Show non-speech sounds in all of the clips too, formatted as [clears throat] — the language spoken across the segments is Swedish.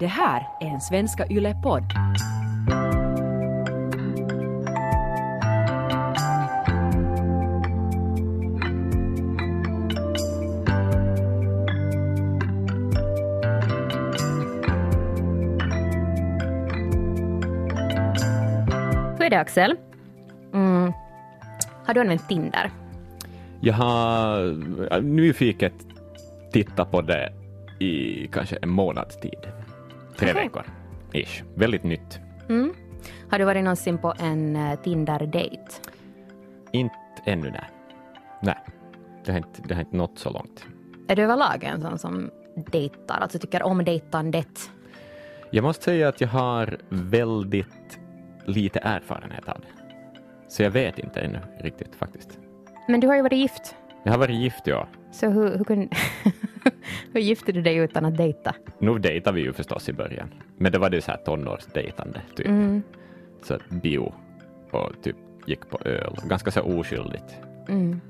Det här är en Svenska Yle-podd. Hur är det Axel? Mm. Har du använt Tinder? Jag har äh, nyfiket tittat på det i kanske en månads tid. Tre Aha. veckor, ish. Väldigt nytt. Mm. Har du varit någonsin på en uh, Tinder-date? Inte ännu, nej. Nej, det har inte, det har inte nått så långt. Är du överlag en sån som dejtar, alltså tycker om dejtandet? Jag måste säga att jag har väldigt lite erfarenhet av det. Så jag vet inte ännu riktigt faktiskt. Men du har ju varit gift, Jag har varit gift, ja. så hur, hur, kunde, [laughs] [laughs] hur gifte du dig utan att dejta? Nu dejtade vi ju förstås i början, men det var det så här tonårsdejtande, typ. Mm. Så att bio och typ gick på öl. Ganska så oskyldigt. Mm.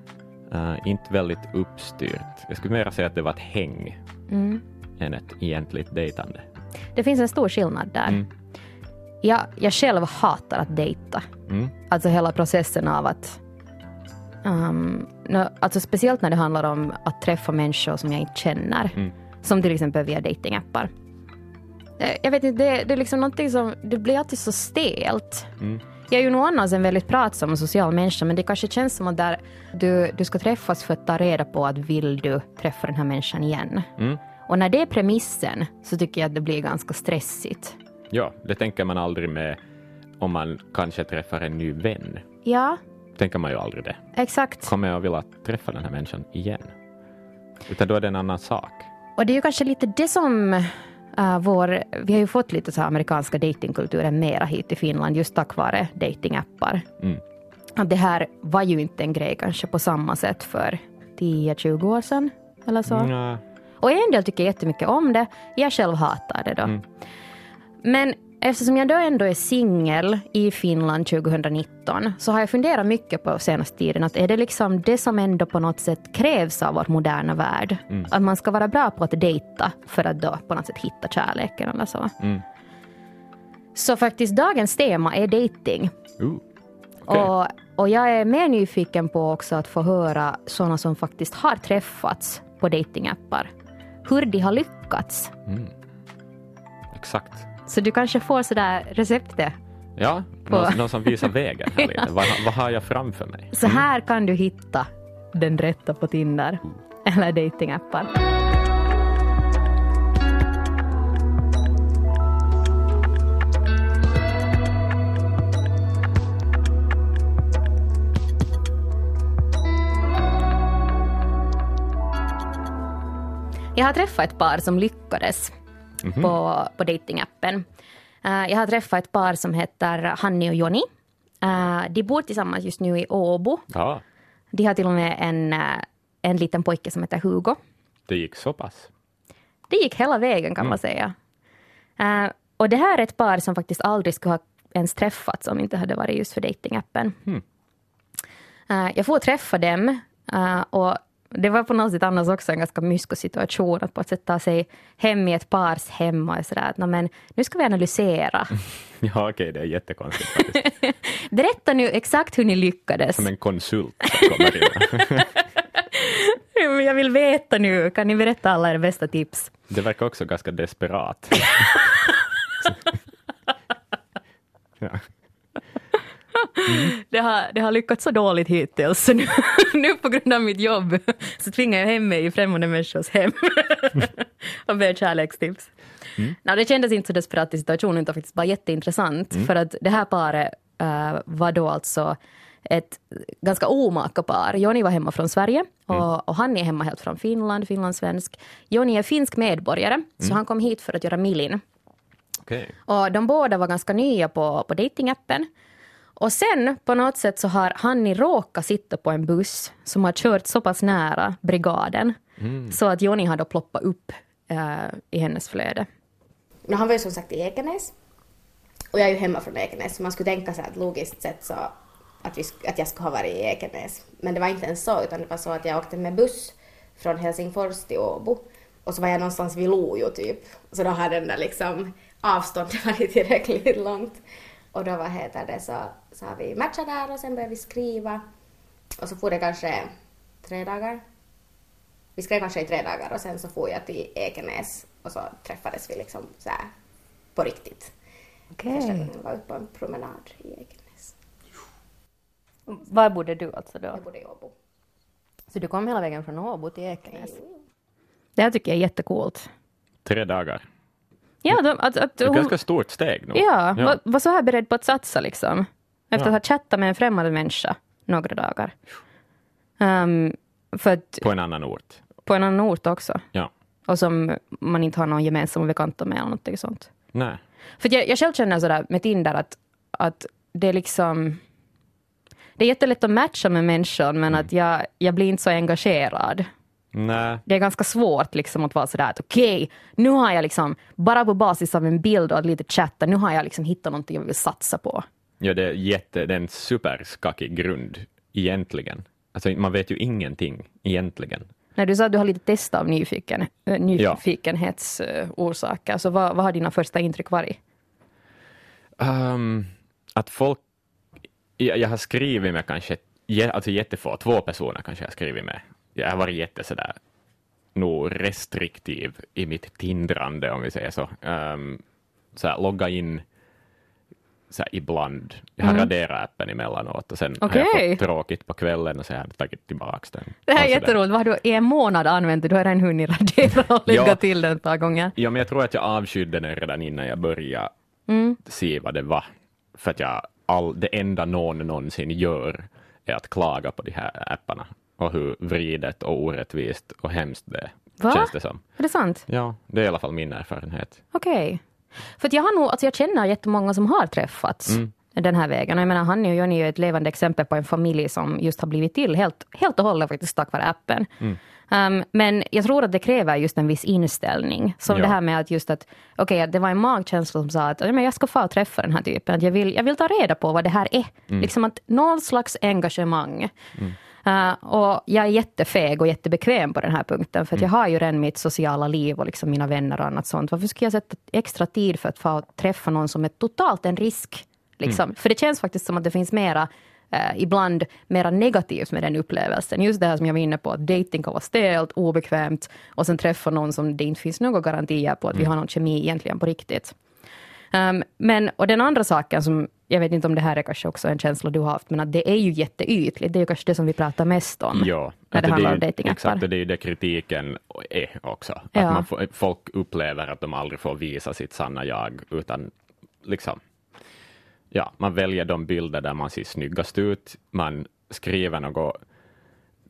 Uh, inte väldigt uppstyrt. Jag skulle mer säga att det var ett häng Mm. än ett egentligt dejtande. Det finns en stor skillnad där. Mm. Jag, jag själv hatar att dejta. Mm. Alltså hela processen av att... Um, alltså speciellt när det handlar om att träffa människor som jag inte känner. Mm. Som till exempel via datingappar. Eh, Jag vet inte, det, det är liksom någonting som... Det blir alltid så stelt. Mm. Jag är ju nog annars en väldigt pratsam och social människa men det kanske känns som att där du, du ska träffas för att ta reda på att vill du träffa den här människan igen. Mm. Och när det är premissen så tycker jag att det blir ganska stressigt. Ja, det tänker man aldrig med om man kanske träffar en ny vän. Ja, Tänker man ju aldrig det. exakt. Kommer jag vilja träffa den här människan igen? Utan då är det en annan sak. Och det är ju kanske lite det som uh, vår... Vi har ju fått lite så här amerikanska datingkulturen mera hit till Finland just tack vare datingappar. Mm. Att det här var ju inte en grej kanske på samma sätt för 10-20 år sedan eller så. Mm. Och en del tycker jättemycket om det. Jag själv hatar det då. Mm. Men eftersom jag då ändå är singel i Finland 2019 så har jag funderat mycket på senaste tiden att är det liksom det som ändå på något sätt krävs av vår moderna värld? Mm. Att man ska vara bra på att dejta för att då på något sätt hitta kärleken eller så. Mm. Så faktiskt dagens tema är dating. Uh. Okej. Och, och jag är mer nyfiken på också att få höra sådana som faktiskt har träffats på datingappar. Hur de har lyckats. Mm. Exakt. Så du kanske får sådär receptet. Ja, På- någon, någon som visar vägen här lite. [laughs] Vad, vad har jag framför mig? Så här kan du hitta den rätta på Tinder eller datingappar. Jag har träffat ett par som lyckades Mhm. på, på datingappen. Eh, jag har träffat ett par som heter Hanni och Joni. Eh, de bor tillsammans just nu i Åbo. Ja, De har till och med en, eh, en liten pojke som heter Hugo. det gick så pass. Det gick hela vägen kan man säga. Eh, och det här är ett par som faktiskt aldrig skulle ha ens träffats om det inte hade varit just för datingappen. Mm. Eh, jag får träffa dem eh, och det var på något sätt annars också en ganska mysko situation att på ett sätt ta sig hem i ett pars hem och sådär att "Nå, men nu ska vi analysera. [laughs] Ja, okej, det är jättekonstigt faktiskt. [laughs] Berätta nu exakt hur ni lyckades. Som en konsult kommer in. [laughs] Jag vill veta nu, kan ni berätta alla era bästa tips? Det verkar också ganska desperat. ja. Det har, det har lyckats så dåligt hittills, så nu, [laughs] nu på grund av mitt jobb så tvingar jag hem mig i främmande människors hem [laughs] och ber kärlekstips. Nej, det kändes inte så desperat i situationen, utan faktiskt bara jätteintressant, för att det här paret eh, var då alltså ett ganska omaka par. Joni var hemma från Sverige och, och han är hemma helt från Finland, finlandssvensk. Joni är finsk medborgare, så han kom hit för att göra millin. Okej. Och de båda var ganska nya på, på datingappen. Och sen på något sätt så har Hanni råkat sitta på en buss som har kört så pass nära brigaden så att Joni har då ploppat upp eh, i hennes flöde. No, han var ju som sagt i Ekenäs. Och jag är ju hemma från Ekenäs så man skulle tänka sig att logiskt sett så att, vi, att jag skulle ha varit i Ekenäs. Men det var inte ens så utan det var så att jag åkte med buss från Helsingfors till Åbo. Och så var jag någonstans vid Lojo typ. Så då hade den där liksom avståndet [laughs] varit tillräckligt långt. Och då vad heter det så, så har vi matchat där och sen började vi skriva. Och så får det kanske tre dagar. Vi skrev kanske i tre dagar och sen så får jag till Ekenäs och så träffades vi liksom så här på riktigt. Okej. Första gången var ute på en promenad i Ekenäs. Var bodde du alltså då? Jag bodde i Åbo. Så du kom hela vägen från Åbo till Ekenäs? Det här tycker jag är jättecoolt. Tre dagar. Ja, de, att, att Det är ett hon, ganska stort steg nog. ja, Var, var så här beredd på att satsa liksom. Efter att ha chattat med en främmande människa några dagar. Um, för att, På en annan ort. på en annan ort också. Ja. Och som man inte har någon gemensam bekanta med eller något sånt. Nej. För jag, jag själv känner sådär med Tinder att, att det är liksom... Det är jättelätt att matcha med människor men att jag, jag blir inte så engagerad. Nej. Det är ganska svårt liksom att vara sådär att okej, nu har jag liksom, bara på basis av en bild och ett litet chatta, nu har jag liksom hittat någonting jag vill satsa på. Ja, det är, jätte, det är en superskakig grund egentligen. Alltså, man vet ju ingenting egentligen. När du sa att du har lite test av nyfiken, äh, nyfikenhetsorsaker, så vad, vad har dina första intryck varit? Ehm, att folk... Jag, jag har skrivit med kanske, alltså jättefå, två personer kanske jag har skrivit med. Jag har varit jätte sådär, nog restriktiv i mitt tindrande om vi säger så. Um, så här, logga in så här, ibland. Jag har raderat appen emellanåt och sen har Okej. jag fått tråkigt på kvällen och så har jag tagit tillbaka den. Det här är jätteroligt. Vad har du i en månad använt det? Du har redan hunnit radera [laughs] och lägga Ja. till det ett par gånger. Ja, men jag tror att jag avskydde den redan innan jag började Mm. se vad det var. För att jag, all, det enda någon någonsin gör är att klaga på de här apparna och hur vridet och orättvist och hemskt det är, Va? känns det som. Är det sant? Ja, det är i alla fall min erfarenhet. Okej. För att jag har nog, alltså jag känner jättemånga som har träffats Mm. den här vägen. Och jag menar, Hanni och Joni är ett levande exempel på en familj som just har blivit till helt, helt och hållet faktiskt tack vare appen. Mm. Um, men jag tror att det kräver just en viss inställning. Som Ja. det här med att just att, okej, att det var en magkänsla som sa att "Ja, men jag ska få och träffa den här typen. Att jag, vill, jag vill ta reda på vad det här är. Mm. Liksom att någon slags engagemang. Uh, och jag är jättefeg och jättebekväm på den här punkten, för att jag har ju redan mitt sociala liv och liksom mina vänner och annat sånt. Varför ska jag sätta extra tid för att få träffa någon som är totalt en risk? Liksom? För det känns faktiskt som att det finns mera, eh, ibland mera negativt med den upplevelsen. Just det här som jag var inne på, att dating kan vara stelt, obekvämt och sen träffa någon som det inte finns några garantier på att vi har någon kemi egentligen på riktigt. Um, men, och den andra saken som, jag vet inte om det här är kanske också en känsla du har haft, men att det är ju jätteytligt. Det är ju kanske det som vi pratar mest om. Ja, när att det handlar om. Exakt, och det är ju det kritiken är också. Att Ja. man får, folk upplever att de aldrig får visa sitt sanna jag, utan liksom, ja, man väljer de bilder där man ser snyggast ut, man skriver något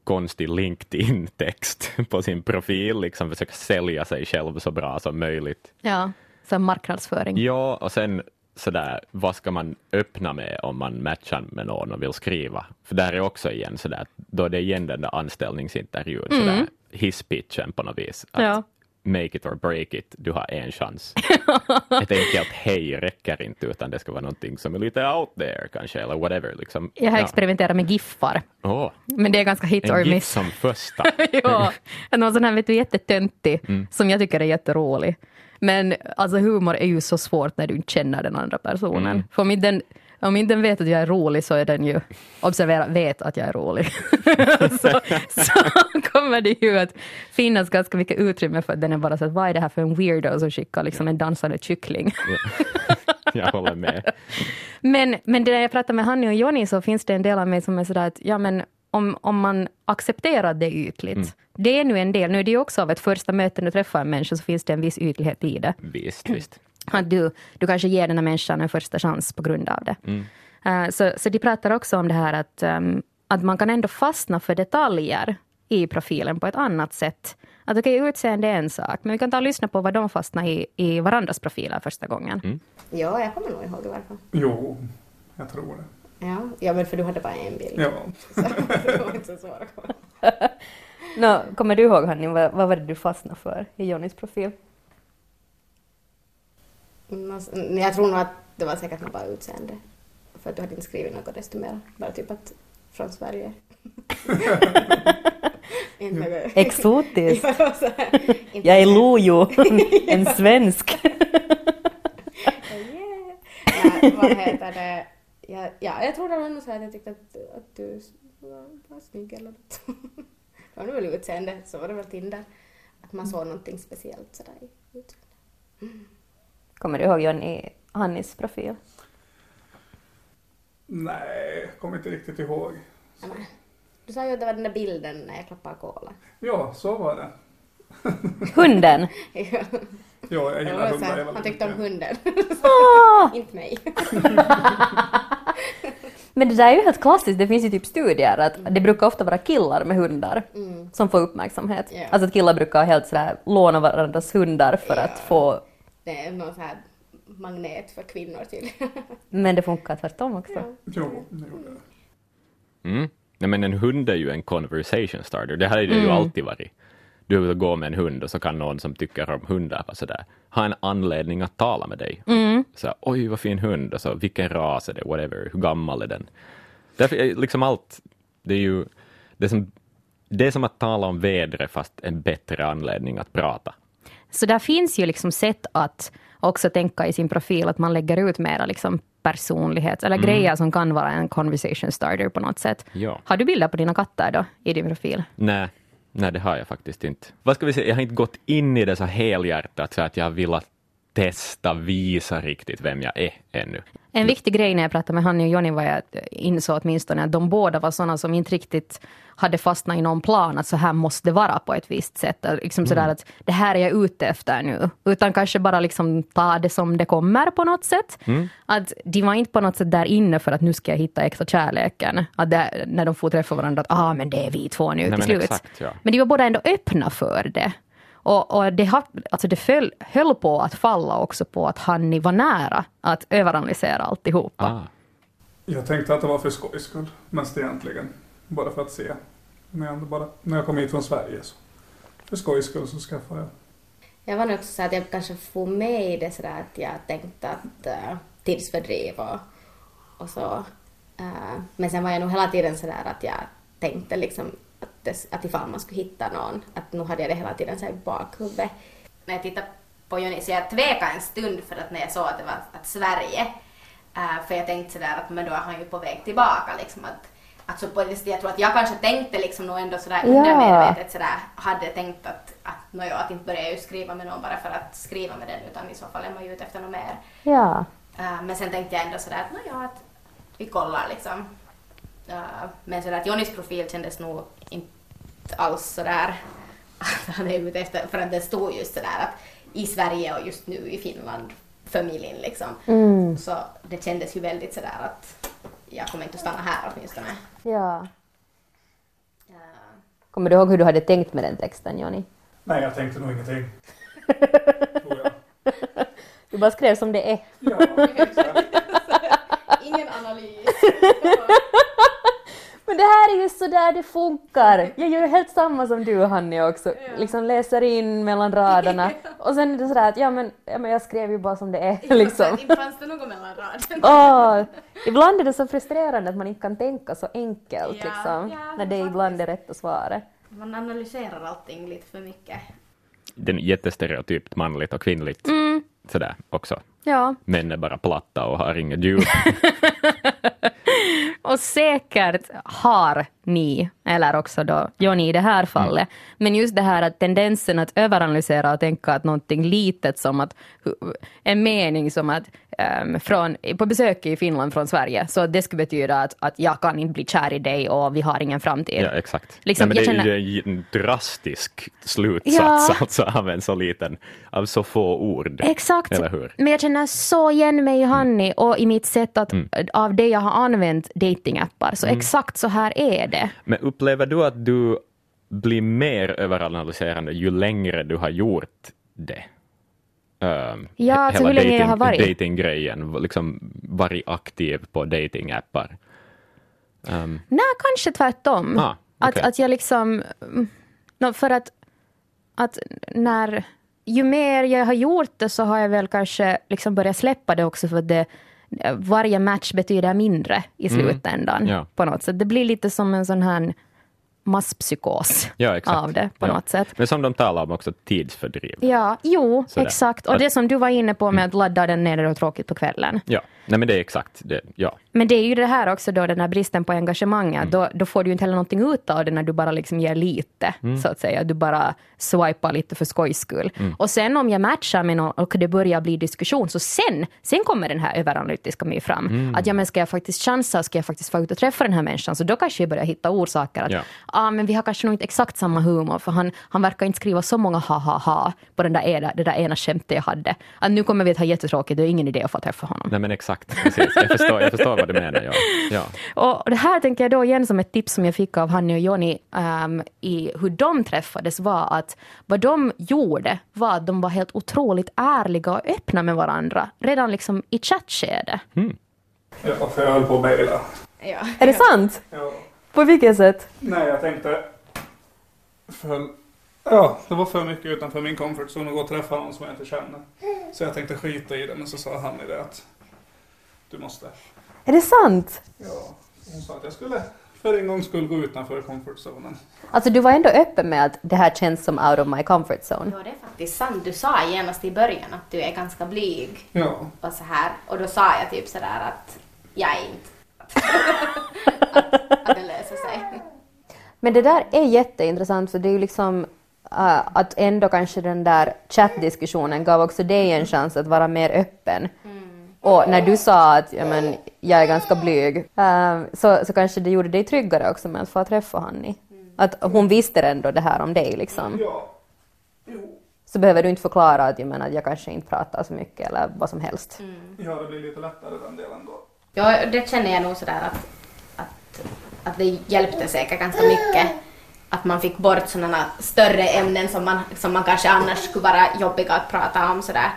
konstig LinkedIn-text [laughs] på sin profil, liksom försöker sälja sig själv så bra som möjligt. Ja, som marknadsföring. Ja, och sen sådär, vad ska man öppna med om man matchar med någon och vill skriva? För där är också igen sådär, då är det igen den där anställningsintervjun, sådär hisspitchen på något vis. Att Ja. Make it or break it, du har en chans. [laughs] Ett enkelt hej räcker inte, utan det ska vara någonting som är lite out there kanske, eller whatever. Liksom. Jag har Ja. experimenterat med giffar, Åh, men det är ganska hit or en gift miss. som första. [laughs] ja, någon sån här vet du, jättetöntig, Mm. som jag tycker är jätterolig. Men alltså humor är ju så svårt när du inte känner den andra personen. Mm. För inte, den, om inte den vet att jag är rolig så är den ju, observera, vet att jag är rolig. [laughs] så, så kommer det ju att finnas ganska mycket utrymme för att den är bara så att vad är det här för en weirdo som skickar liksom en dansande kyckling. [laughs] Jag håller med. Men, men det där jag pratar med Hanni och Joni så finns det en del av mig som är sådär att ja men om, om man accepterar det ytligt, Mm. det är nu en del, nu är det ju också av ett första möte när du träffar en människa så finns det en viss ytlighet i det. Visst, visst. Att du, du kanske ger den här människan en första chans på grund av det. Mm. Eh, så, så de pratar också om det här att, ehm, att man kan ändå fastna för detaljer i profilen på ett annat sätt. Att okej, utseende är en sak, men vi kan ta och lyssna på vad de fastnar i, i varandras profiler första gången. Mm. Ja, jag kommer nog ihåg i varje fall. Jo, jag tror det. Ja, ja men för du hade bara en bild. Ja. [laughs] Så det var inte så svårt [laughs] kommer du ihåg Hanni, vad, vad var det du fastnade för i Johnnys profil? Mm, alltså, Jag tror nog att det var säkert nog bara utseende. För att du hade inte skrivit något desto mer. Bara typ att från Sverige. [laughs] Något- [laughs] Exotiskt. [laughs] Ja, Jag är Lojo, en svensk. Yeah. Nej, vad heter det? Ja, ja, jag tror det var nog så att jag tyckte att, att du var, var snygg eller något. Det var väl utseende, så var det väl Tinder. Att man såg någonting speciellt sådär i utseende. Kommer du ihåg Johnny, Hannis profil? Nej, kommer inte riktigt ihåg. Men, Du sa ju att det var den där bilden när jag klappade kola. Ja, så var det. Hunden! [laughs] Ja, Ja, jag gillar så hundar han tyckte om hunden. Ah! [laughs] Inte mig. [laughs] Men det där är ju helt klassiskt, det finns ju typ studier att det brukar ofta vara killar med hundar Mm. som får uppmärksamhet. Ja. Alltså att killar brukar helt sådär låna varandras hundar för Ja. att få... Det är någon så här magnet för kvinnor tydligen. [laughs] Men det funkar tvärtom också. Ja. Jo, det gjorde det. Mm. Nej, men en hund är ju en conversation starter. Det här är det Mm. ju alltid varit. Du vill gå med en hund och så kan någon som tycker om hundar vara sådär, ha en anledning att tala med dig. Mm. Så, oj, vad fin hund, och så, vilken ras är det, whatever, hur gammal är den? Därför är liksom allt, det är ju det är som, det är som att tala om vädret fast en bättre anledning att prata. Så där finns ju liksom sätt att också tänka i sin profil att man lägger ut mera liksom personlighet eller grejer som kan vara en conversation starter på något sätt. Ja. Har du bilder på dina katter då i din profil? Nej, nej, det har jag faktiskt inte. Vad ska vi säga, jag har inte gått in i det så helhjärtat så att jag vill att testa, visa riktigt vem jag är ännu. En viktig grej när jag pratade med Hanni och Joni var jag insåg åtminstone att de båda var sådana som inte riktigt hade fastnat i någon plan att så här måste det vara på ett visst sätt. Att Liksom sådär att det här är jag ute efter nu. Utan kanske bara liksom ta det som det kommer på något sätt. Att de var inte på något sätt där inne för att nu ska jag hitta äkta kärleken. Att det, när de får träffa varandra att ah, men det är vi två nu Nej, till men slut. exakt, ja. Men de var båda ändå öppna för det. Och, och det, har, alltså det föll, höll på att falla också på att Hanni var nära att överanalysera alltihopa. Ah. Jag tänkte att det var för skojs skull, mest egentligen. Bara för att se. När jag, bara, när jag kom hit från Sverige så. För skojs skull så skaffade jag. Jag var nog också så att jag kanske får med i det sådär att jag tänkte att uh, tidsfördriv och, och så. Eh, men sen var jag nog hela tiden sådär att jag tänkte liksom att, det, att ifall man skulle hitta någon, att nu hade jag det hela tiden så i bakhuvudet. När jag tittade på Joni så jag tvekade en stund för att när jag såg att det var att Sverige, eh, för jag tänkte sådär att men då är han ju på väg tillbaka liksom att att så på det jag tror att jag kanske tänkte liksom nog ändå sådär Ja. undermedvetet sådär, hade tänkt att, att nåja, att inte börja ju skriva med någon bara för att skriva med den utan i så fall är man ju ute efter något mer. Ja. Eh, men sen tänkte jag ändå sådär att nåja, att vi kollar liksom. Eh, men sådär att Jonis profil kändes nog inte alls sådär att han är ute efter, för att det stod just sådär att i Sverige och just nu i Finland, familjen liksom. Mm. Så det kändes ju väldigt sådär att jag kommer inte att stanna här åtminstone. ja. Eh, Kommer du ihåg hur du hade tänkt med den texten, Joni? Nej, jag tänkte nog ingenting. Tror jag. [laughs] Du bara skrev som det är. Ja, [laughs] Ingen analys. [laughs] Men det här är ju så där det funkar. Jag gör helt samma som du Hanni också. Liksom läser in mellan raderna. [laughs] Och sen är det sådär att ja men, ja, men jag skrev ju bara som det är. Liksom. Inte fanns det något mellan raden. [laughs] Åh, ibland är det så frustrerande att man inte kan tänka så enkelt Ja, liksom. ja, när det faktiskt. ibland är rätta svaret. Man analyserar allting lite för mycket. Det är jättestereotypt manligt och kvinnligt Mm. sådär också. Ja, Män är bara platta och har inget djup. [laughs] och säkert har ni, eller också då Joni i det här fallet, men just det här att tendensen att överanalysera och tänka att någonting litet som att en mening som att ehm, från, på besök i Finland från Sverige, så det skulle betyda att, att jag kan inte bli kär i dig och vi har ingen framtid. Ja, exakt. Liksom, Nej, men det, känner- är ju en drastisk slutsats Ja. [laughs] alltså, av en så liten, av så få ord. Exakt. Eller hur? Men jag känner så igen mig i Hanni och i mitt sätt att av det jag har använt datingappar. Så exakt så här är det. Men upplever du att du blir mer överanalyserande ju längre du har gjort det? Um, Ja, alltså hur länge jag har varit. Datinggrejen, liksom varit aktiv på datingappar. Um, Nej, kanske tvärtom. Ah, okej. att, att jag liksom... mm, För att, att när... Ju mer jag har gjort det så har jag väl kanske liksom börjat släppa det också för att det, varje match betyder mindre i slutändan. ja. På något sätt. Det blir lite som en sån här masspsykos Ja, av det på ja. något sätt. Men som de talar om också, tidsfördriv. Ja, jo, Sådär. exakt. Och Att- det som du var inne på med att ladda den ner och tråkigt på kvällen. Ja, nej men det är exakt det. Ja, Men det är ju det här också då, den här bristen på engagemanget. Mm. Då, då får du ju inte heller någonting ut av det när du bara liksom ger lite, Mm. så att säga. Du bara swipar lite för skojs skull. Mm. Och sen om jag matchar med någon och det börjar bli diskussion, så sen, sen kommer den här överanalytiska mig fram. Mm. Att ja, men ska jag faktiskt chansa, ska jag faktiskt få ut och träffa den här människan? Så då kanske jag börjar hitta orsaker. Att Ja. Ah, men vi har kanske nog inte exakt samma humor, för han, han verkar inte skriva så många ha-ha-ha på den där ena, det där ena skämtet jag hade. Att nu kommer vi att ha jättetråkigt, det är ingen idé att få träffa honom. nej men exakt. Precis. Jag, förstår, jag förstår vad du menar. Ja. Ja. [laughs] Och det här tänker jag då igen som ett tips som jag fick av Hanni och Joni ehm, i hur de träffades var att vad de gjorde var att de var helt otroligt ärliga och öppna med varandra redan liksom i chattskede. Ja, för jag höll på att baila. Ja. Är det sant? Ja. På vilket sätt? Nej, jag tänkte... För, ja, det var för mycket utanför min comfort zone att gå och träffa någon som jag inte känner. Så jag tänkte skita i det, men så sa han i det att du måste. Är det sant? Ja, hon sa att jag skulle för en gångs skull gå utanför comfort zonen. Alltså du var ändå öppen med att det här känns som out of my comfort zone. Ja, det är faktiskt sant. Du sa genast i början att du är ganska blyg Ja, och så här. Och då sa jag typ sådär att jag är inte. [laughs] att, att. Men det där är jätteintressant för det är ju liksom äh, att ändå kanske den där chattdiskussionen gav också dig en chans att vara mer öppen. Och när du sa att ja, men, jag är ganska blyg äh, så, så kanske det gjorde dig tryggare också med att få träffa Hanni. Att hon visste ändå det här om dig liksom. ja. Jo. Så behöver du inte förklara att jag, menar, att jag kanske inte pratar så mycket eller vad som helst. Ja, det blir lite lättare den delen då. Ja, det känner jag nog sådär att, att, att det hjälpte säkert ganska mycket. Att man fick bort sådana större ämnen som man, som man kanske annars skulle vara jobbiga att prata om sådär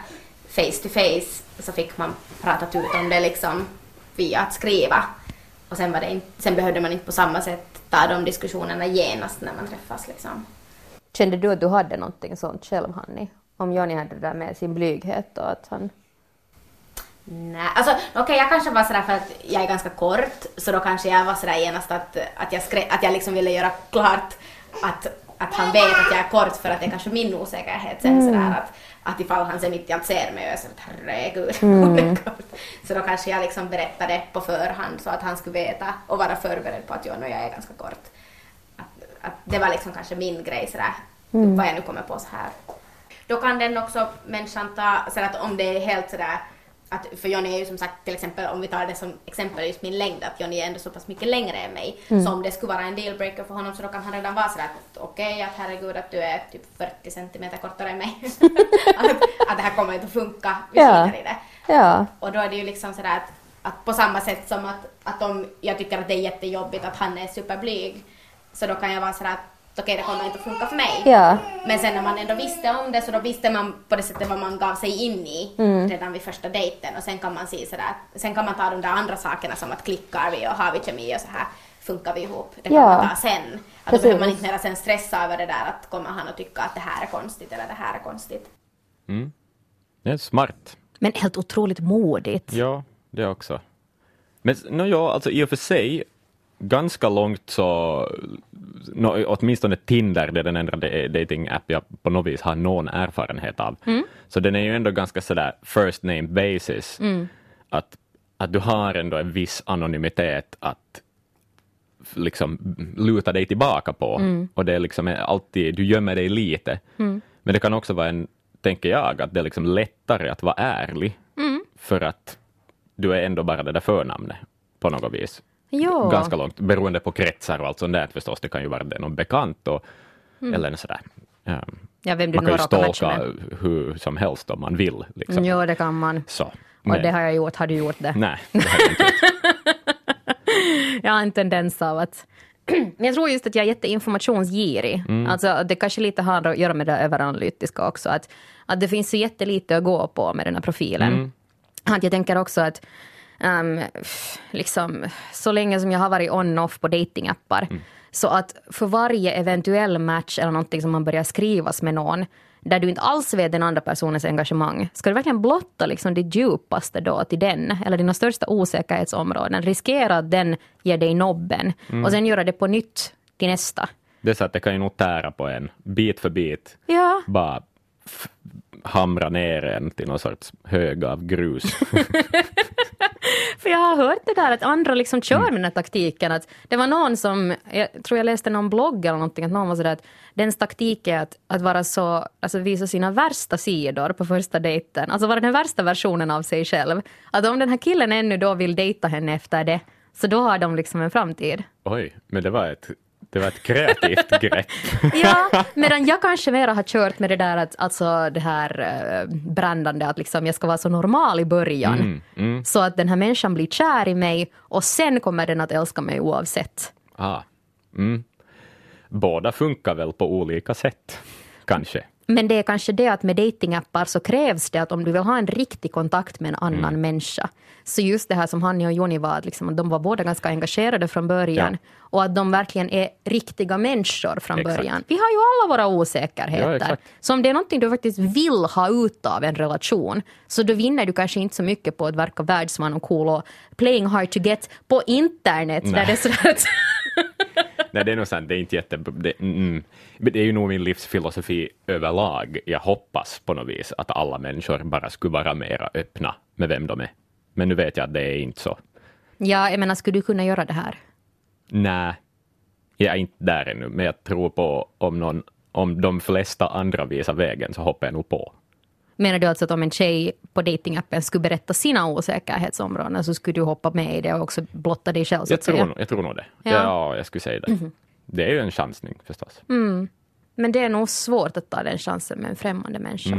face to face. Så fick man pratat ut om det liksom via att skriva. Och sen, var det in, sen behövde man inte på samma sätt ta de diskussionerna genast när man träffas liksom. Kände du att du hade någonting sånt själv Hanni? Om Johnny hade det där med sin blyghet och att han... Nej, alltså okej jag kanske var sådär för att jag är ganska kort så då kanske jag var sådär genast att, att jag, skrev, att jag liksom ville göra klart att, att han vet att jag är kort för att det är kanske min osäkerhet sen sådär att, att ifall han sen mitt i allt ser mig och jag så att herregud [laughs] är kort. Så då kanske jag liksom berättade på förhand så att han skulle veta och vara förberedd på att jag, jag är ganska kort. Att, att det var liksom kanske min grej sådär, vad jag nu kommer på så här. Då kan den också människan ta, så att om det är helt sådär att, för Johnny är ju som sagt till exempel om vi tar det som exempel just min längd att Johnny är ändå så pass mycket längre än mig. Så om det skulle vara en dealbreaker för honom så då kan han redan vara sådär att okej att herregud att du är typ 40 centimeter kortare än mig. [laughs] att, att det här kommer inte att funka, vi Ja. i det. Ja. Och då är det ju liksom sådär att, att på samma sätt som att, att om jag tycker att det är jättejobbigt att han är superblyg så då kan jag vara sådär att okej det kommer inte att funka för mig. Ja. Men sen när man ändå visste om det så då visste man på det sättet vad man gav sig in i redan vid första dejten och sen kan man se sådär, sen kan man ta de där andra sakerna som att klickar vi och har vi kemi och så här funkar vi ihop. Det kan Ja. man ta sen. Att då Precis. behöver man inte mera sen stressa över det där att kommer han att tycka att det här är konstigt eller det här är konstigt. Mm. Det är smart. Men helt otroligt modigt. Ja, det också. Men no, ja, alltså i och för sig, ganska långt så, no, åtminstone Tinder, det är den enda dating-app jag på något vis har någon erfarenhet av. Så den är ju ändå ganska sådär first name basis. Att, att du har ändå en viss anonymitet att liksom luta dig tillbaka på. Och det är liksom alltid, du gömmer dig lite. Men det kan också vara en, tänker jag, att det är liksom lättare att vara ärlig. För att du är ändå bara det där förnamnet på något vis. Ja. Ganska långt, beroende på kretsar och allt sånt där förstås. Det kan ju vara någon bekant och, eller sådär. Um, Ja, vem man kan ju stalka hur som helst om man vill. Liksom. Jo, det kan man. Så. Och Men- det har jag gjort. Har du gjort det? Nej, det har jag inte gjort. [laughs] Jag har en tendens av att [clears throat] men jag tror just att jag är jätteinformationsgirig. Alltså, det kanske lite har att göra med det överanalytiska också. Att, att det finns så jättelite att gå på med den här profilen. Att jag tänker också att ehm, liksom, så länge som jag har varit on-off på datingappar. Så att för varje eventuell match eller någonting som man börjar skrivas med någon där du inte alls vet den andra personens engagemang, ska du verkligen blotta liksom ditt djupaste då till den, eller dina största osäkerhetsområden, riskera att den ger dig nobben och sen göra det på nytt till nästa. Det är så att det kan ju nog tära på en, bit för bit, Ja, bara hamra ner en till någon sorts hög av grus. [laughs] för jag har hört det där att andra liksom kör med den här taktiken. Att det var någon som, jag tror jag läste någon blogg eller någonting, att någon var sådär att dens taktik är att, att vara så, alltså visa sina värsta sidor på första dejten. Alltså vara den värsta versionen av sig själv. Att om den här killen ännu då vill dejta henne efter det, så då har de liksom en framtid. Oj, men det var ett, det var ett kreativt grepp. [laughs] Ja, medan jag kanske mera har kört med det där att, alltså det här uh, brändande att liksom jag ska vara så normal i början. Mm, mm. Så att den här människan blir kär i mig och sen kommer den att älska mig oavsett. Ah. Mm. Båda funkar väl på olika sätt, kanske. Men det är kanske det att med datingappar så krävs det att om du vill ha en riktig kontakt med en annan Mm. människa. Så just det här som Hanni och Joni var, att, liksom, att de var båda ganska engagerade från början. Och att de verkligen är riktiga människor från Exakt. början. Vi har ju alla våra Ja, osäkerheter. exakt. så om det är någonting du faktiskt vill ha ut av en relation, så då vinner du kanske inte så mycket på att verka världsman och cool och playing hard to get på internet. Där Nej. det är sådär [laughs] Nej, det är nog sant, det är inte jätte... Det, mm, det är ju nog min livsfilosofi överlag. Jag hoppas på något vis att alla människor bara skulle vara mera öppna med vem de är. Men nu vet jag att det är inte så. Ja, jag menar, skulle du kunna göra det här? Nej, jag är inte där ännu, men jag tror på om, någon, om de flesta andra visar vägen så hoppar jag nog på. Menar du alltså att om en tjej på datingappen skulle berätta sina osäkerhetsområden så skulle du hoppa med i det och också blotta dig själv Jag säga? tror, nog- jag tror nog det. Ja. Ja. jag skulle säga det. Det är ju en chansning förstås. Men det är nog svårt att ta den chansen med en främmande människa.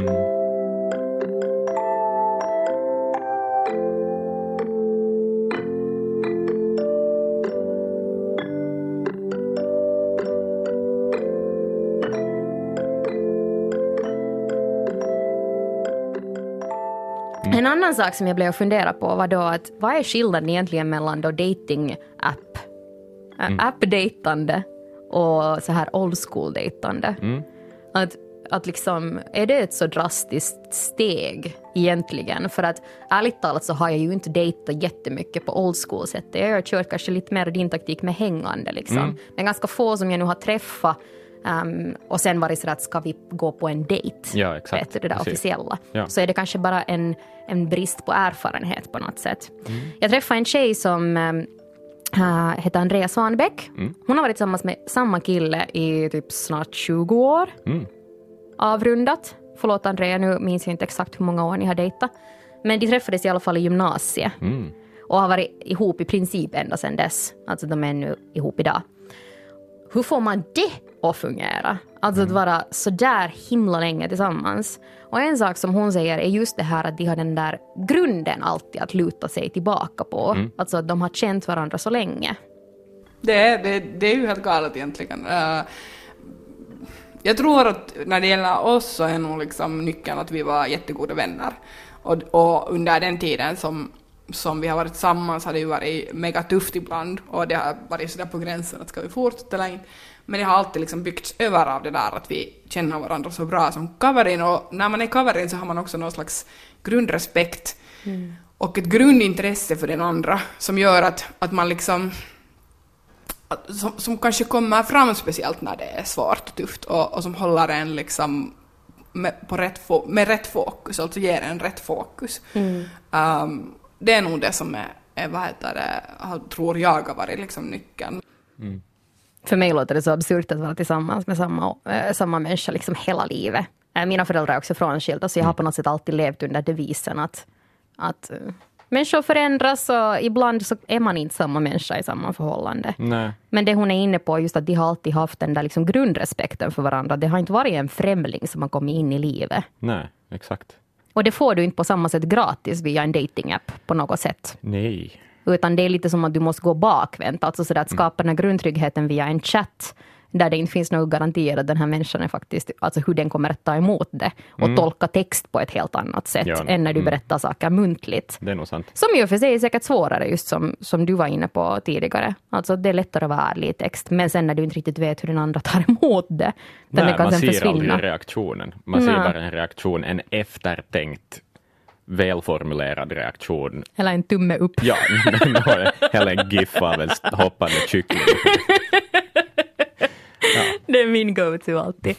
En annan sak som jag blev att fundera på var då att vad är skillnaden egentligen mellan då dating-app, äh, app-dejtande och så här old school-dejtande? Att, att liksom, är det ett så drastiskt steg egentligen? För att ärligt talat så har jag ju inte dejtat jättemycket på old school-sättet. Jag har kört kanske lite mer din taktik med hängande liksom. Men ganska få som jag nu har träffat Um, och sen varit så att ska vi gå på en dejt? Ja, exakt. Vet du, det där Precis. officiella. Ja. Så är det kanske bara en, en brist på erfarenhet på något sätt. Jag träffade en tjej som uh, heter Andrea Svanbäck. Hon har varit tillsammans med samma kille i typ snart 20 år. Mm. Avrundat. Förlåt Andrea, nu minns jag inte exakt hur många år ni har dejtat. Men de träffades i alla fall i gymnasiet. Mm. Och har varit ihop i princip ända sedan dess. Alltså de är nu ihop idag. Hur får man det att fungera? Alltså att vara så där himla länge tillsammans. Och en sak som hon säger är just det här att de har den där grunden alltid att luta sig tillbaka på. Alltså att de har känt varandra så länge. Det är, det, det är ju helt galet egentligen. Eh, jag tror att när det gäller oss så är nog liksom nyckeln att vi var jättegoda vänner. Och, och under den tiden som, som vi har varit tillsammans har det ju varit mega tufft ibland och det har varit sådär på gränsen att ska vi fortsätta eller inte. Men det har alltid liksom byggts över av det där att vi känner varandra så bra som kaverin. Och när man är kaverin så har man också någon slags grundrespekt. Och ett grundintresse för den andra som gör att, att man liksom att- som, som kanske kommer fram speciellt när det är svårt och tufft och, och som håller en liksom med, på rätt fo- med rätt fokus, alltså ger en rätt fokus. Um, det är nog det som är, är vad heter det, tror jag har varit liksom nyckeln. För mig låter det så absurt att vara tillsammans med samma, äh, samma människa liksom hela livet. Äh, mina föräldrar är också frånskilda så jag har på något sätt alltid levt under devisen att, att äh, människor förändras och ibland så är man inte samma människa i samma förhållande. Nej. Men det hon är inne på, just att de har alltid haft den där liksom grundrespekten för varandra. Det har inte varit en främling som har kommit in i livet. Nej, exakt. Och det får du inte på samma sätt gratis via en datingapp på något sätt. Nej. Utan det är lite som att du måste gå bakvänt, alltså sådär att skapa den här grundtryggheten via en chatt, där det inte finns några garantier att den här människan är faktiskt, alltså hur den kommer att ta emot det och tolka text på ett helt annat sätt Ja, än när du mm. berättar saker muntligt. Det är nog sant. Som ju för sig är säkert svårare, just som, som du var inne på tidigare. Alltså det är lättare att vara ärlig i text, men sen när du inte riktigt vet hur den andra tar emot det, Nej, det kan man ser försvinna. aldrig reaktionen. Man ser Nej. bara en reaktion, en eftertänkt, välformulerad reaktion. Eller en tumme upp. Ja, eller en GIF av en hoppande kyckling. det är min go-to alltid.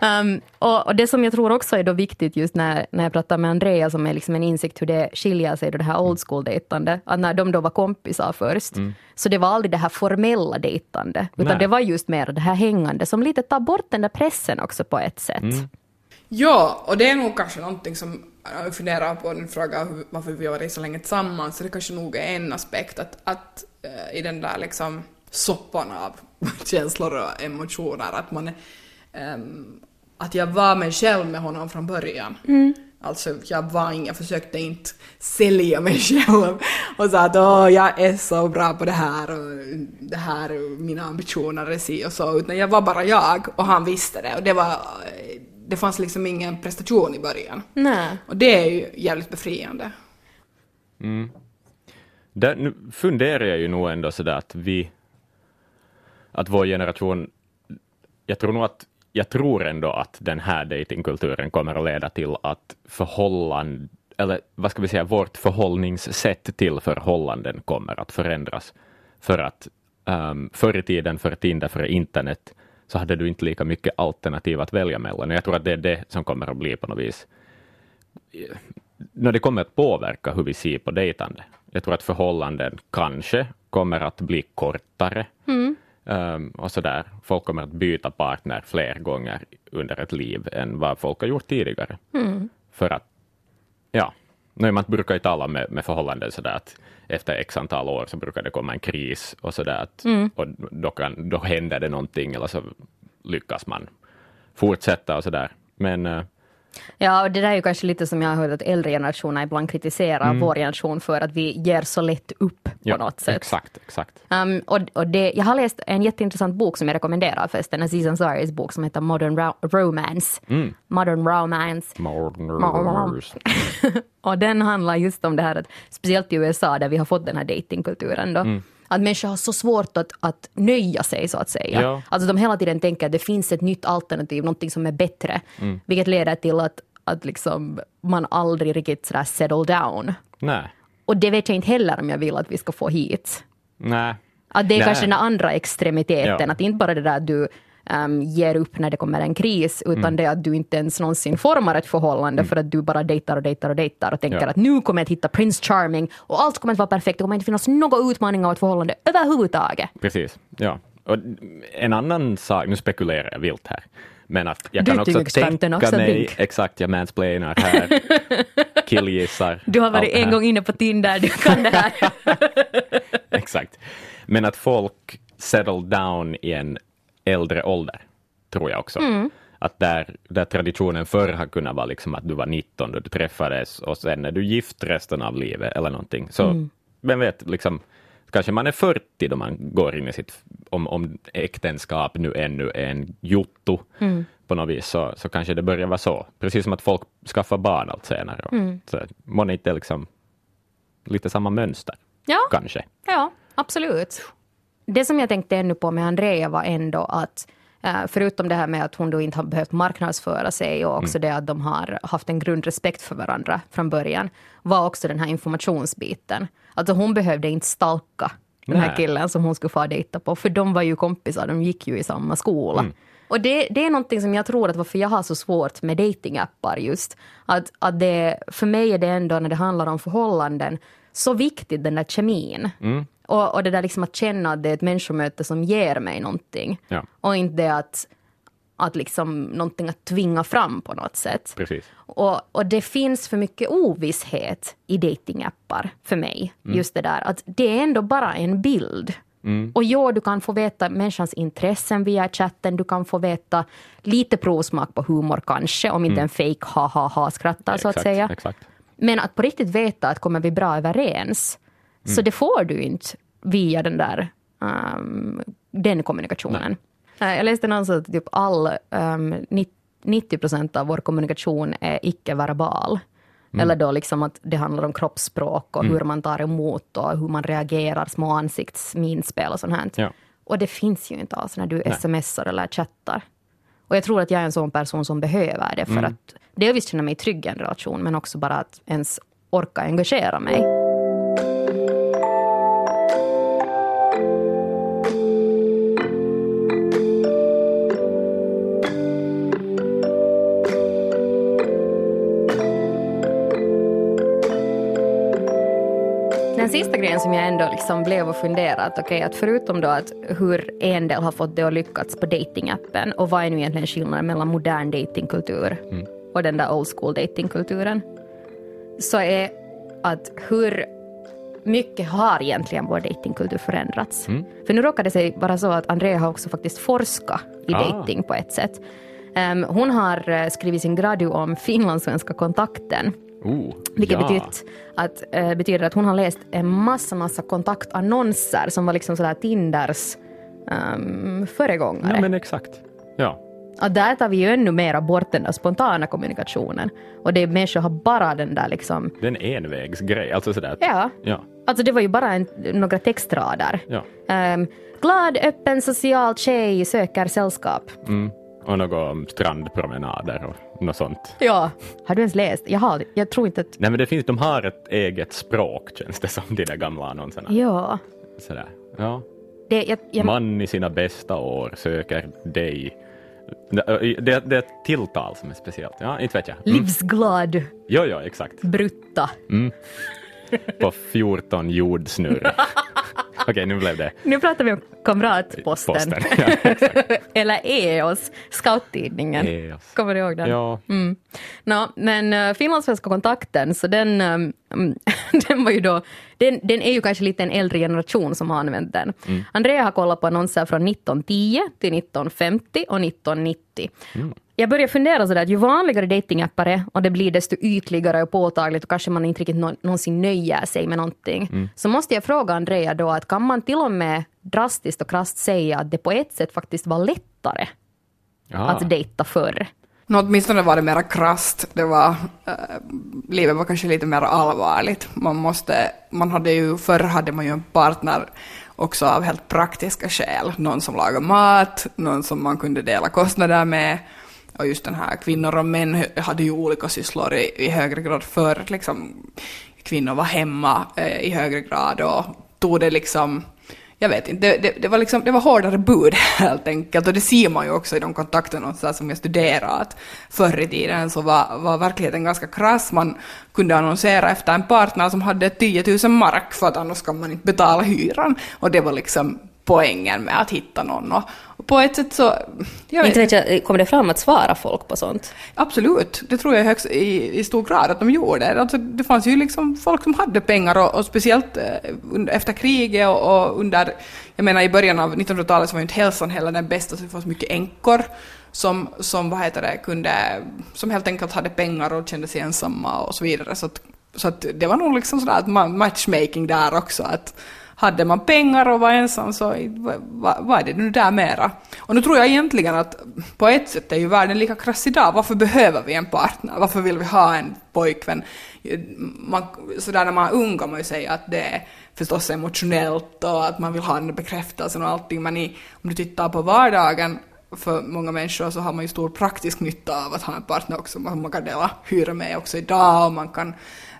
Um, och, och, det som jag tror också är då viktigt just när, när jag pratar med Andrea, som är liksom en insikt hur det skiljer sig, då det här old school dejtande, att när de då var kompisar först, mm. så det var aldrig det här formella dejtande, utan Nej. det var just mer det här hängande, som lite tar bort den där pressen också på ett sätt. Mm. Ja, och det är nog kanske någonting som funderar på, en fråga varför vi har varit så länge tillsammans, så det kanske nog är en aspekt att, att uh, i den där liksom soppan av [laughs] känslor och emotioner, att man um, att jag var mig själv med honom från början. Mm. Alltså jag var ingen, jag försökte inte sälja mig [laughs] själv och sa att åh jag är så bra på det här och det här, mina ambitioner är si och så, utan jag var bara jag och han visste det och det var, det fanns liksom ingen prestation i början. Nej. Och det är ju jävligt befriande. Mm. Där, nu funderar jag ju nog ändå sådär att vi, att vår generation, jag tror nog att jag tror ändå att den här datingkulturen kommer att leda till att förhållanden, eller vad ska vi säga, vårt förhållningssätt till förhållanden kommer att förändras. För att um, förr i tiden, för Tinder, för internet, så hade du inte lika mycket alternativ att välja mellan. Jag tror att det är det som kommer att bli på något vis, när det kommer att påverka hur vi ser på dejtande. Jag tror att förhållanden kanske kommer att bli kortare. Mm. Um, och så där. Folk kommer att byta partner fler gånger under ett liv än vad folk har gjort tidigare. Mm. För att, ja, Nej, man brukar ju tala med, med förhållanden så där att efter x antal år så brukar det komma en kris och så där att, mm. och då, kan, då händer det någonting eller så lyckas man fortsätta och så där. Men uh, Ja, och det där är ju kanske lite som jag har hört att äldre generationer ibland kritiserar mm. vår generation för att vi ger så lätt upp på ja, något sätt. Exakt, exakt. Um, och, och det, jag har läst en jätteintressant bok som jag rekommenderar förresten, Aziz Ansari's bok som heter Modern Ro Romance. Mm. Modern Romance. Modern Romance. [laughs] och den handlar just om det här att, speciellt i USA där vi har fått den här datingkulturen då, mm att människor har så svårt att, att nöja sig så att säga. Ja. Alltså de hela tiden tänker att det finns ett nytt alternativ, någonting som är bättre. Mm. Vilket leder till att, att liksom man aldrig riktigt sådär settle down. Nej. Och det vet jag inte heller om jag vill att vi ska få hit. Nej. Att det är Nej. kanske den andra extremiteten, ja. att inte bara det där att du um, ger upp när det kommer en kris, utan mm. det är att du inte ens någonsin formar ett förhållande mm. för att du bara dejtar och dejtar och dejtar och tänker ja. att nu kommer jag att hitta Prince Charming och allt kommer att vara perfekt, det kommer inte finnas några utmaningar av ett förhållande överhuvudtaget. Precis, ja. Och en annan sak, nu spekulerar jag vilt här, men att jag du kan också tänka också, mig, Brink. exakt, jag mansplainar här, [laughs] killgissar. Du har varit en gång inne på Tinder, du kan det här. [laughs] exakt. Men att folk settle down i en äldre ålder, tror jag också. Mm. Att där, där traditionen förr har kunnat vara liksom att du var 19 då du träffades och sen är du gift resten av livet eller någonting. Så mm. vem vet, liksom, kanske man är 40 då man går in i sitt, om, om äktenskap nu ännu är en jotto mm. på något vis, så, så kanske det börjar vara så. Precis som att folk skaffar barn allt senare. Mm. Så man inte liksom lite samma mönster, ja. kanske. Ja, absolut. Det som jag tänkte ännu på med Andrea var ändå att eh, Förutom det här med att hon då inte har behövt marknadsföra sig och också mm. det att de har haft en grundrespekt för varandra från början var också den här informationsbiten. Alltså hon behövde inte stalka den här killen som hon skulle få dejta på, för de var ju kompisar, de gick ju i samma skola. Mm. Och det, det är någonting som jag tror att varför jag har så svårt med datingappar just. Att, att det, för mig är det ändå när det handlar om förhållanden så viktigt den där kemin. Mm. Och, och det där liksom att känna att det är ett människomöte som ger mig någonting. Ja. Och inte det att, att liksom någonting att tvinga fram på något sätt. Precis. Och, och det finns för mycket ovisshet i datingappar för mig. Mm. Just det där att det är ändå bara en bild. Mm. Och ja, du kan få veta människans intressen via chatten, du kan få veta lite provsmak på humor kanske, om inte mm. en fake ha-ha-ha-skrattar så att säga. Exakt. Men att på riktigt veta att kommer vi bra överens, Mm. Så det får du inte via den där um, den kommunikationen. Nej. Jag läste någonstans att typ all, um, 90 procent av vår kommunikation är icke-verbal. Mm. Eller då liksom att det handlar om kroppsspråk och mm. hur man tar emot och hur man reagerar, små ansiktsminspel och sånt här. Ja. Och det finns ju inte alls när du Nej. smsar eller chattar. Och jag tror att jag är en sån person som behöver det för mm. att delvis känna mig trygg i en relation men också bara att ens orka engagera mig. Den sista grejen som jag ändå liksom blev och funderade, att, okay, att förutom då att hur en del har fått det att lyckats på datingappen och vad är nu egentligen skillnaden mellan modern datingkultur och den där old school datingkulturen, så är att hur mycket har egentligen vår datingkultur förändrats? För nu råkar det sig vara så att Andrea har också faktiskt forskat i Ah. dating på ett sätt. Ehm, hon har eh, skrivit sin gradu om finlandssvenska kontakten. Oh, Vilket ja. betytt att, eh, betyder att hon har läst en massa, massa kontaktannonser som var liksom sådär Tinders um, föregångare. Ja, men exakt. Ja. Och där tar vi ju ännu mera bort den där spontana kommunikationen. Och det är människor har bara den där liksom, Det är en envägsgrej. Alltså sådär. ja, Ja. alltså det var ju bara en, några textrader. ja. Ehm, glad, öppen, social tjej söker sällskap. Mm. Och några om strandpromenader och något sånt. Ja. Har du ens läst? Jag har Jag tror inte att... Nej men det finns, de har ett eget språk känns det som, de där gamla annonserna. Ja. Sådär. Ja. Det, jag, jag, Man i sina bästa år söker dig. Det, det, det är ett tilltal som är speciellt. Ja, inte vet jag. Mm. livsglad Jo, jo, exakt. brutta. På 14 jordsnurr. [laughs] Okej, nu blev det Nu pratar vi om Kamratposten. posten. Ja. [laughs] Eller EOS, scouttidningen. EOS. Kommer du ihåg den? ja. Mm. Nå, men uh, Finlandssvenska kontakten, så den, um, [laughs] den var ju då, den, den är ju kanske lite en äldre generation som har använt den. Andrea har kollat på annonser från 1910 till 1950 och 1990. Jag börjar fundera sådär att ju vanligare datingappar är och det blir desto ytligare och påtagligt och kanske man inte riktigt nå- någonsin nöjer sig med någonting. Så måste jag fråga Andrea då att kan man till och med drastiskt och krasst säga att det på ett sätt faktiskt var lättare Ja. att dejta förr? Nå, åtminstone var det mera krasst. Det var, eh, livet var kanske lite mer allvarligt. Man, måste, man hade ju, förr hade man ju en partner också av helt praktiska skäl. Någon som lagar mat, någon som man kunde dela kostnader med. Och just den här kvinnor och män hade ju olika sysslor i, i högre grad förr. Liksom, kvinnor var hemma eh, i högre grad och tog det liksom jag vet inte, det, det, det, var liksom, det var hårdare bud [laughs] helt enkelt och det ser man ju också i de kontakterna som jag studerar att förr i tiden så var, var verkligheten ganska krass. Man kunde annonsera efter en partner som hade 10 000 mark för att annars kan man inte betala hyran och det var liksom poängen med att hitta någon och, på ett sätt så, jag vet Inte vet jag, kommer det fram att svara folk på sånt? Absolut, det tror jag högst, i, i stor grad att de gjorde. Alltså, det fanns ju liksom folk som hade pengar och, och speciellt eh, efter kriget och, och under, jag menar i början av 1900-talet så var ju inte hälsan heller den bästa så det fanns mycket änkor som, som vad heter det, kunde, som helt enkelt hade pengar och kände sig ensamma och så vidare. Så att, så att det var nog liksom sådär att matchmaking där också. Att, hade man pengar och var ensam så vad är det nu där mera? Och nu tror jag egentligen att på ett sätt är ju världen lika krass idag. Varför behöver vi en partner? Varför vill vi ha en pojkvän? Man, sådär när man är ung kan man ju säga att det är förstås emotionellt och att man vill ha den bekräftelsen och allting. Men i, om du tittar på vardagen för många människor så har man ju stor praktisk nytta av att ha en partner också. Man, kan dela hyra med också idag och man kan,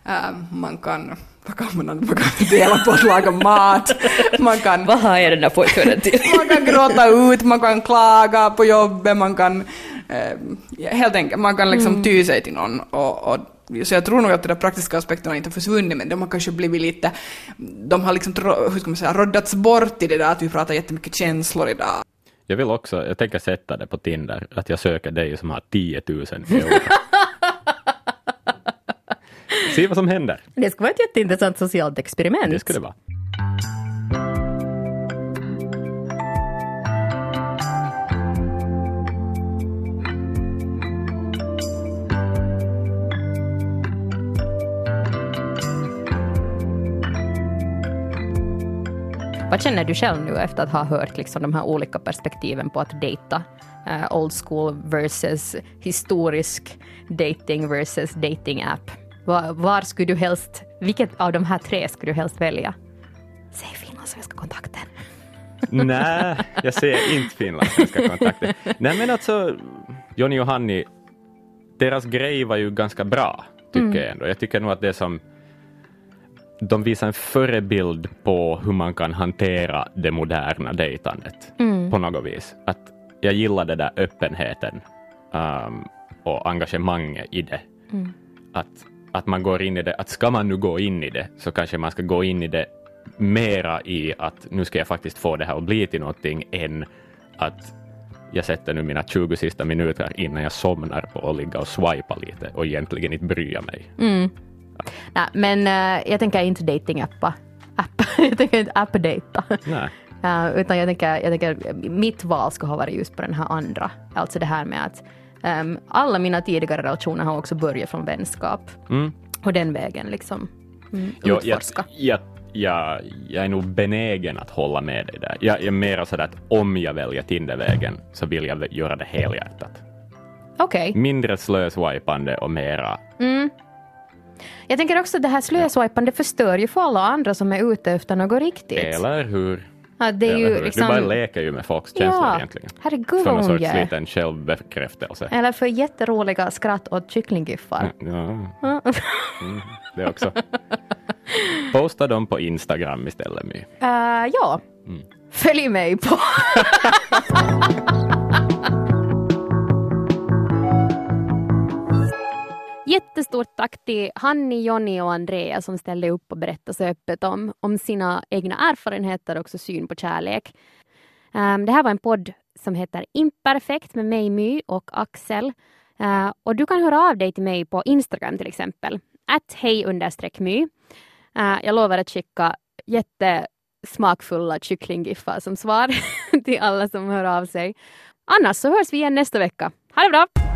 äh, man kan vad kan man, man kan dela på att laga mat, man kan, Vad har jag den där pojkvännen till? man kan gråta ut, man kan klaga på jobbet, man kan eh, helt enkelt, man kan liksom ty sig till någon och, och så jag tror nog att de där praktiska aspekterna inte har försvunnit, men de har kanske blivit lite, de har liksom, hur ska man säga, roddats bort i det där att vi pratar jättemycket känslor idag. Jag vill också, jag tänker sätta det på Tinder, att jag söker dig som har 10 000 euro. [laughs] Se vad som händer. Det skulle vara ett jätteintressant socialt experiment. Det skulle det vara. Vad känner du själv nu efter att ha hört liksom de här olika perspektiven på att dejta? Eh, old school versus historisk dating versus dating app. Var, var skulle du helst, vilket av de här tre skulle du helst välja? Säg finlandssvenska kontakten. [laughs] Nej, jag ser inte finlandssvenska kontakter. Nej men alltså, Jonny och Hanni, deras grej var ju ganska bra, tycker jag ändå. Jag tycker nog att det som de visar en förebild på hur man kan hantera det moderna dejtandet på något vis. Att jag gillar den där öppenheten um, och engagemanget i det. Att, att man går in i det, att ska man nu gå in i det så kanske man ska gå in i det mera i att nu ska jag faktiskt få det här att bli till någonting än att jag sätter nu mina 20 sista minuter innan jag somnar på att ligga och swipa lite och egentligen inte bryr mig. Mm. Nej, men uh, jag tänker inte datingappa. App. [laughs] jag tänker inte appdata. Nej. Utan jag tänker, jag tänker mitt val ska ha varit just på den här andra. Alltså det här med att um, alla mina tidigare relationer har också börjat från vänskap. Mm. Och den vägen liksom mm, Jo, jag, utforska. jag, jag, jag är nog benägen att hålla med dig där. Jag, jag är mera sådär att om jag väljer Tindervägen så vill jag göra det helhjärtat. Okej. Mindre slöswipande och mera Mm. Jag tänker också att det här slöswipande förstör ju för alla andra som är ute efter något riktigt. Eller hur? Ja, det är ju liksom... Du bara leker ju med folks känslor Ja, egentligen. herregud För vad någon hon sorts gör. liten självbekräftelse. Eller för jätteroliga skratt åt kycklinggiffar. Ja, mm, det också. Posta dem på Instagram istället. My. Eh, ja, Mm. följ mig på... [laughs] Jättestort tack till Hanni, Jonny och Andrea som ställde upp och berättade så öppet om, om sina egna erfarenheter och också syn på kärlek. Um, det här var en podd som heter Imperfekt med mig My och Axel. Uh, och du kan höra av dig till mig på Instagram till exempel. Att hej understreck my. Uh, jag lovar att skicka jättesmakfulla kycklinggiffar som svar [laughs] till alla som hör av sig. Annars så hörs vi igen nästa vecka. Ha det bra!